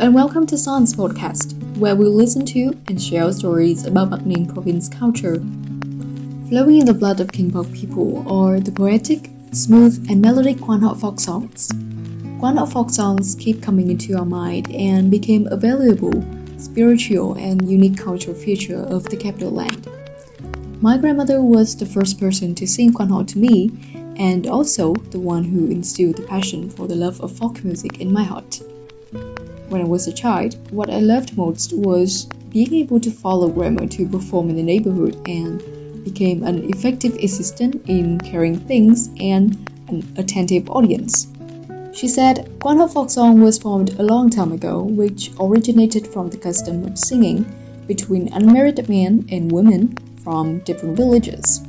And welcome to Sans Podcast, where we listen to and share stories about Ninh province culture. Flowing in the blood of Kinh Bắc people are the poetic, smooth, and melodic Quan Ho folk songs. Quan Ho folk songs keep coming into our mind and became a valuable, spiritual, and unique cultural feature of the capital land. My grandmother was the first person to sing Quan Ho to me, and also the one who instilled the passion for the love of folk music in my heart. When I was a child, what I loved most was being able to follow grandma to perform in the neighborhood and became an effective assistant in carrying things and an attentive audience. She said Quan folk song was formed a long time ago, which originated from the custom of singing between unmarried men and women from different villages.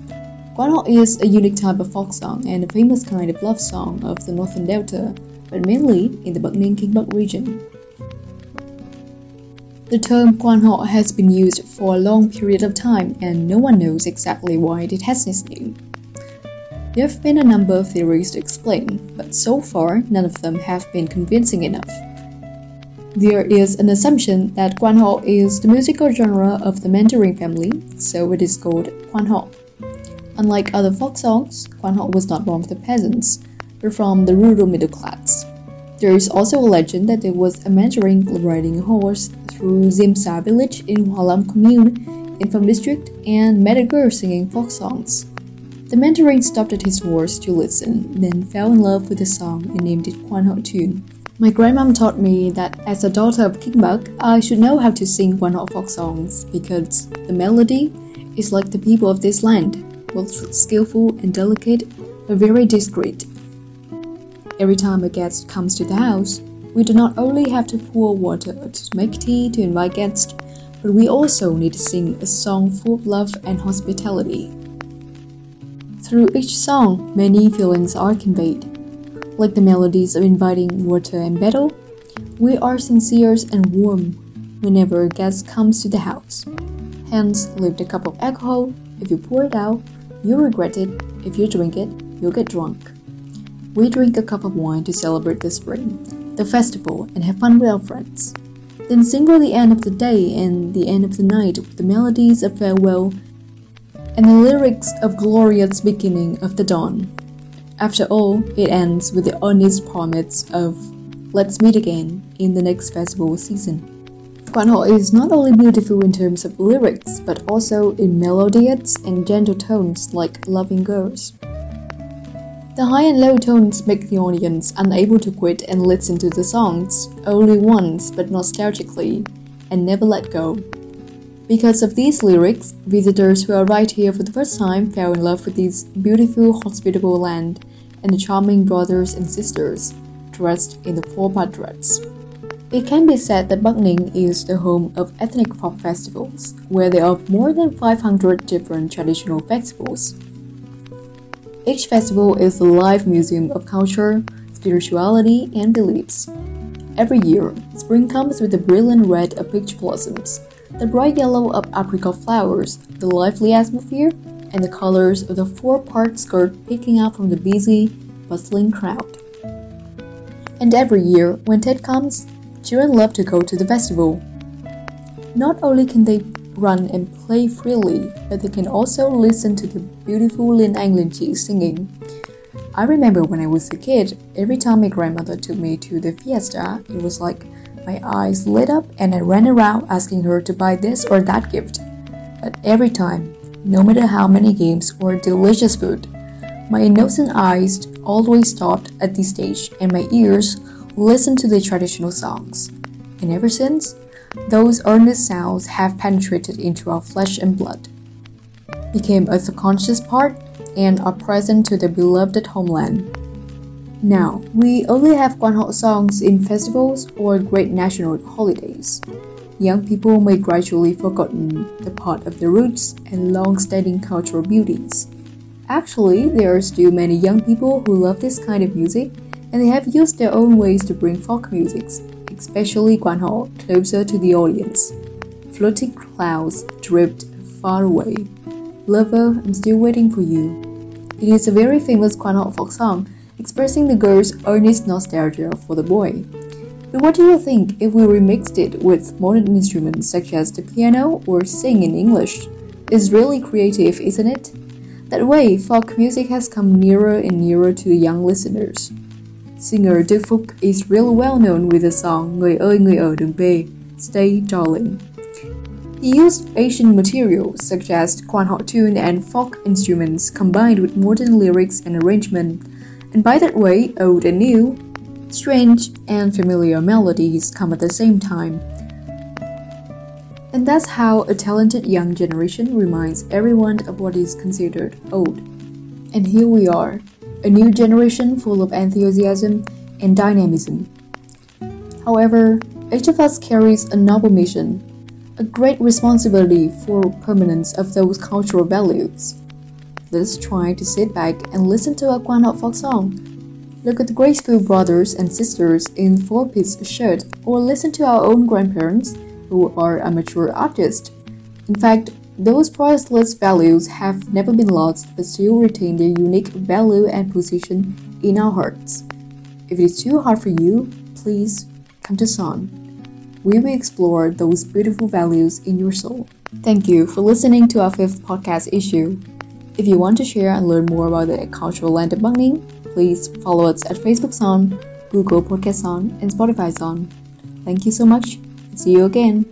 Quan Ho is a unique type of folk song and a famous kind of love song of the Northern Delta, but mainly in the Bắc Ninh region. The term Quan Ho has been used for a long period of time and no one knows exactly why it has this name. There have been a number of theories to explain, but so far none of them have been convincing enough. There is an assumption that Quan Ho is the musical genre of the Mandarin family, so it is called Quan Ho. Unlike other folk songs, Quan Ho was not born of the peasants, but from the rural middle class. There is also a legend that there was a Mandarin riding a horse through Zimsa village in Hoa Lam commune in Pham district and met a girl singing folk songs. The Mandarin stopped at his horse to listen, then fell in love with the song and named it Quan Ho tune. My grandmom taught me that as a daughter of Kinh Bắc, I should know how to sing Quan Ho folk songs because the melody is like the people of this land, both skillful and delicate, but very discreet. Every time a guest comes to the house, we do not only have to pour water to make tea to invite guests, but we also need to sing a song full of love and hospitality. Through each song, many feelings are conveyed. Like the melodies of inviting water and betel, we are sincere and warm whenever a guest comes to the house. Hence, leave the cup of alcohol. If you pour it out, you'll regret it. If you drink it, you'll get drunk. We drink a cup of wine to celebrate the spring, the festival, and have fun with our friends. Then sing for the end of the day and the end of the night with the melodies of farewell and the lyrics of glorious beginning of the dawn. After all, it ends with the earnest promise of let's meet again in the next festival season. Quan Ho is not only beautiful in terms of lyrics, but also in melodious and gentle tones like Loving Girls. The high and low tones make the audience unable to quit and listen to the songs only once but nostalgically and never let go. Because of these lyrics, visitors who arrived here for the first time fell in love with this beautiful, hospitable land and the charming brothers and sisters dressed in the four-part dress. It can be said that Bắc is the home of ethnic folk festivals, where there are more than 500 different traditional festivals each festival is a live museum of culture, spirituality, and beliefs. Every year, spring comes with the brilliant red of peach blossoms, the bright yellow of apricot flowers, the lively atmosphere, and the colors of the four-part skirt peeking out from the busy, bustling crowd. And every year, when Tet comes, children love to go to the festival. Not only can they run and play freely, but they can also listen to the beautiful Lin Chi singing. I remember when I was a kid, every time my grandmother took me to the fiesta, it was like my eyes lit up and I ran around asking her to buy this or that gift. But every time, no matter how many games or delicious food, my innocent eyes always stopped at this stage and my ears listened to the traditional songs. And ever since, those earnest sounds have penetrated into our flesh and blood, became a subconscious part, and are present to the beloved homeland. Now, we only have Quan Ho songs in festivals or great national holidays. Young people may gradually forgotten the part of their roots and long-standing cultural beauties. Actually, there are still many young people who love this kind of music, and they have used their own ways to bring folk musics especially Quan Ho, closer to the audience. Floating clouds drift far away. Lover, I'm still waiting for you. It is a very famous Quan Ho folk song, expressing the girl's earnest nostalgia for the boy. But what do you think if we remixed it with modern instruments such as the piano or sing in English? It's really creative, isn't it? That way, folk music has come nearer and nearer to the young listeners. Singer Đức Phúc is really well known with the song Người ơi người ở đường về, Stay Darling. He used Asian materials such as quan họ tune and folk instruments combined with modern lyrics and arrangement, and by that way, old and new, strange and familiar melodies come at the same time. And that's how a talented young generation reminds everyone of what is considered old. And here we are, a new generation full of enthusiasm and dynamism. However, each of us carries a noble mission a great responsibility for permanence of those cultural values. Let's try to sit back and listen to a Họ folk song. Look at the graceful brothers and sisters in four-piece shirt, or listen to our own grandparents who are amateur artists. In fact, those priceless values have never been lost but still retain their unique value and position in our hearts. If it is too hard for you, please come to Son we will explore those beautiful values in your soul. Thank you for listening to our fifth podcast issue. If you want to share and learn more about the cultural land of Bắc Ninh, please follow us at Facebook Son, Google Podcast Son, and Spotify Son. Thank you so much. See you again.